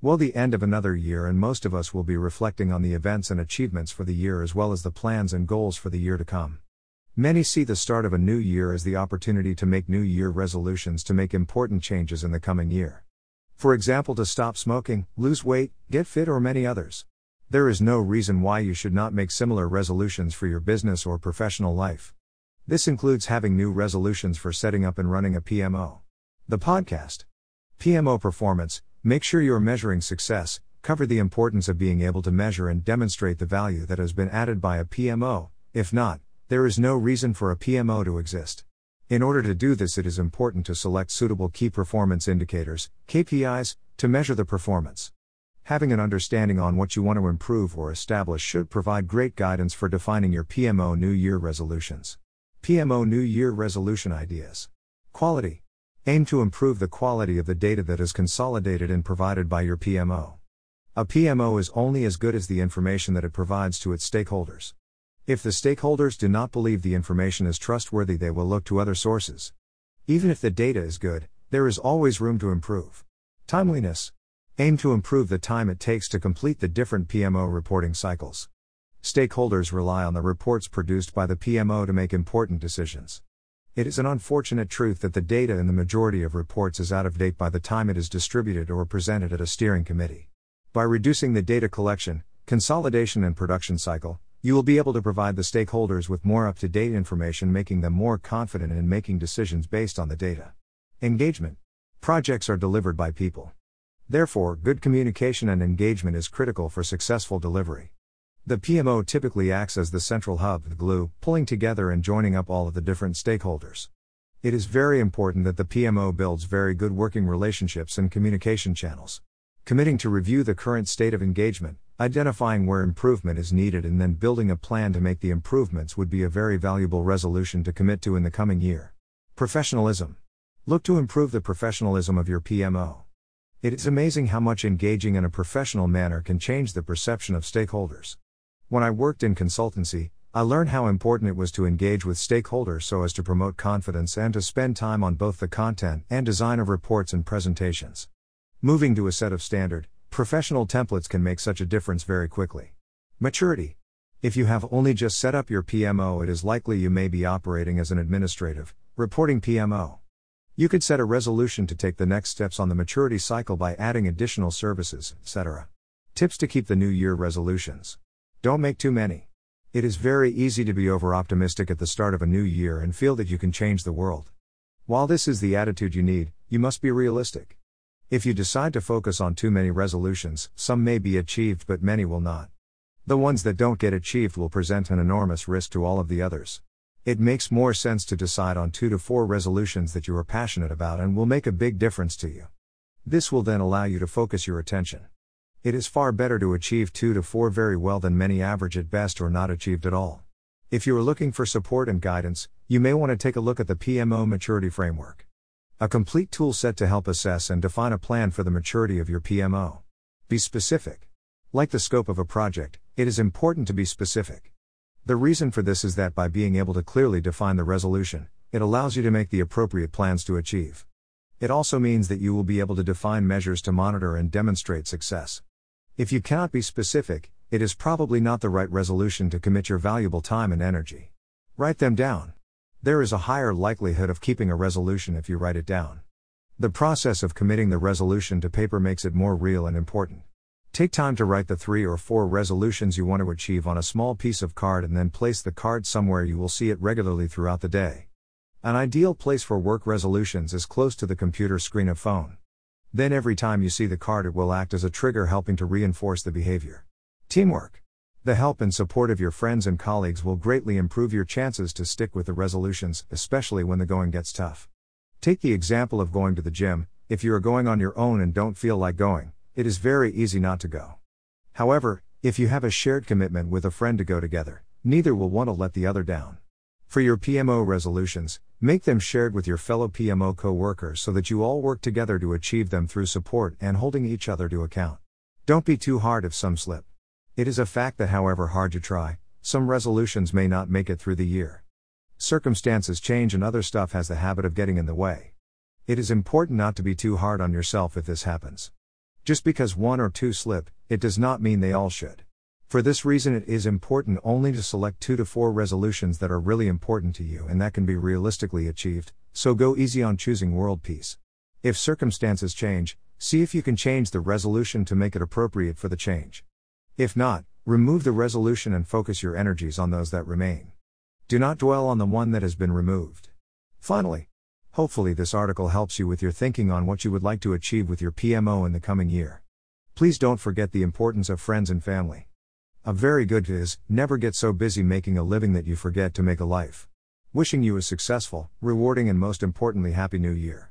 Well, the end of another year, and most of us will be reflecting on the events and achievements for the year as well as the plans and goals for the year to come. Many see the start of a new year as the opportunity to make New Year resolutions to make important changes in the coming year. For example, to stop smoking, lose weight, get fit, or many others. There is no reason why you should not make similar resolutions for your business or professional life. This includes having new resolutions for setting up and running a PMO. The podcast PMO Performance Make sure you're measuring success, cover the importance of being able to measure and demonstrate the value that has been added by a PMO. If not, there is no reason for a PMO to exist. In order to do this, it is important to select suitable key performance indicators, KPIs, to measure the performance. Having an understanding on what you want to improve or establish should provide great guidance for defining your PMO New Year resolutions. PMO New Year resolution ideas. Quality. Aim to improve the quality of the data that is consolidated and provided by your PMO. A PMO is only as good as the information that it provides to its stakeholders. If the stakeholders do not believe the information is trustworthy, they will look to other sources. Even if the data is good, there is always room to improve. Timeliness. Aim to improve the time it takes to complete the different PMO reporting cycles. Stakeholders rely on the reports produced by the PMO to make important decisions. It is an unfortunate truth that the data in the majority of reports is out of date by the time it is distributed or presented at a steering committee. By reducing the data collection, consolidation, and production cycle, you will be able to provide the stakeholders with more up to date information, making them more confident in making decisions based on the data. Engagement. Projects are delivered by people. Therefore, good communication and engagement is critical for successful delivery. The PMO typically acts as the central hub, the glue, pulling together and joining up all of the different stakeholders. It is very important that the PMO builds very good working relationships and communication channels. Committing to review the current state of engagement, Identifying where improvement is needed and then building a plan to make the improvements would be a very valuable resolution to commit to in the coming year. Professionalism. Look to improve the professionalism of your PMO. It is amazing how much engaging in a professional manner can change the perception of stakeholders. When I worked in consultancy, I learned how important it was to engage with stakeholders so as to promote confidence and to spend time on both the content and design of reports and presentations. Moving to a set of standard, Professional templates can make such a difference very quickly. Maturity. If you have only just set up your PMO, it is likely you may be operating as an administrative, reporting PMO. You could set a resolution to take the next steps on the maturity cycle by adding additional services, etc. Tips to keep the new year resolutions. Don't make too many. It is very easy to be over optimistic at the start of a new year and feel that you can change the world. While this is the attitude you need, you must be realistic. If you decide to focus on too many resolutions, some may be achieved but many will not. The ones that don't get achieved will present an enormous risk to all of the others. It makes more sense to decide on two to four resolutions that you are passionate about and will make a big difference to you. This will then allow you to focus your attention. It is far better to achieve two to four very well than many average at best or not achieved at all. If you are looking for support and guidance, you may want to take a look at the PMO Maturity Framework. A complete tool set to help assess and define a plan for the maturity of your PMO. Be specific. Like the scope of a project, it is important to be specific. The reason for this is that by being able to clearly define the resolution, it allows you to make the appropriate plans to achieve. It also means that you will be able to define measures to monitor and demonstrate success. If you cannot be specific, it is probably not the right resolution to commit your valuable time and energy. Write them down. There is a higher likelihood of keeping a resolution if you write it down. The process of committing the resolution to paper makes it more real and important. Take time to write the three or four resolutions you want to achieve on a small piece of card and then place the card somewhere you will see it regularly throughout the day. An ideal place for work resolutions is close to the computer screen of phone. Then every time you see the card, it will act as a trigger helping to reinforce the behavior. Teamwork. The help and support of your friends and colleagues will greatly improve your chances to stick with the resolutions, especially when the going gets tough. Take the example of going to the gym, if you are going on your own and don't feel like going, it is very easy not to go. However, if you have a shared commitment with a friend to go together, neither will want to let the other down. For your PMO resolutions, make them shared with your fellow PMO co workers so that you all work together to achieve them through support and holding each other to account. Don't be too hard if some slip. It is a fact that, however hard you try, some resolutions may not make it through the year. Circumstances change and other stuff has the habit of getting in the way. It is important not to be too hard on yourself if this happens. Just because one or two slip, it does not mean they all should. For this reason, it is important only to select two to four resolutions that are really important to you and that can be realistically achieved, so go easy on choosing world peace. If circumstances change, see if you can change the resolution to make it appropriate for the change. If not, remove the resolution and focus your energies on those that remain. Do not dwell on the one that has been removed. Finally, hopefully, this article helps you with your thinking on what you would like to achieve with your PMO in the coming year. Please don't forget the importance of friends and family. A very good is never get so busy making a living that you forget to make a life. Wishing you a successful, rewarding, and most importantly, happy new year.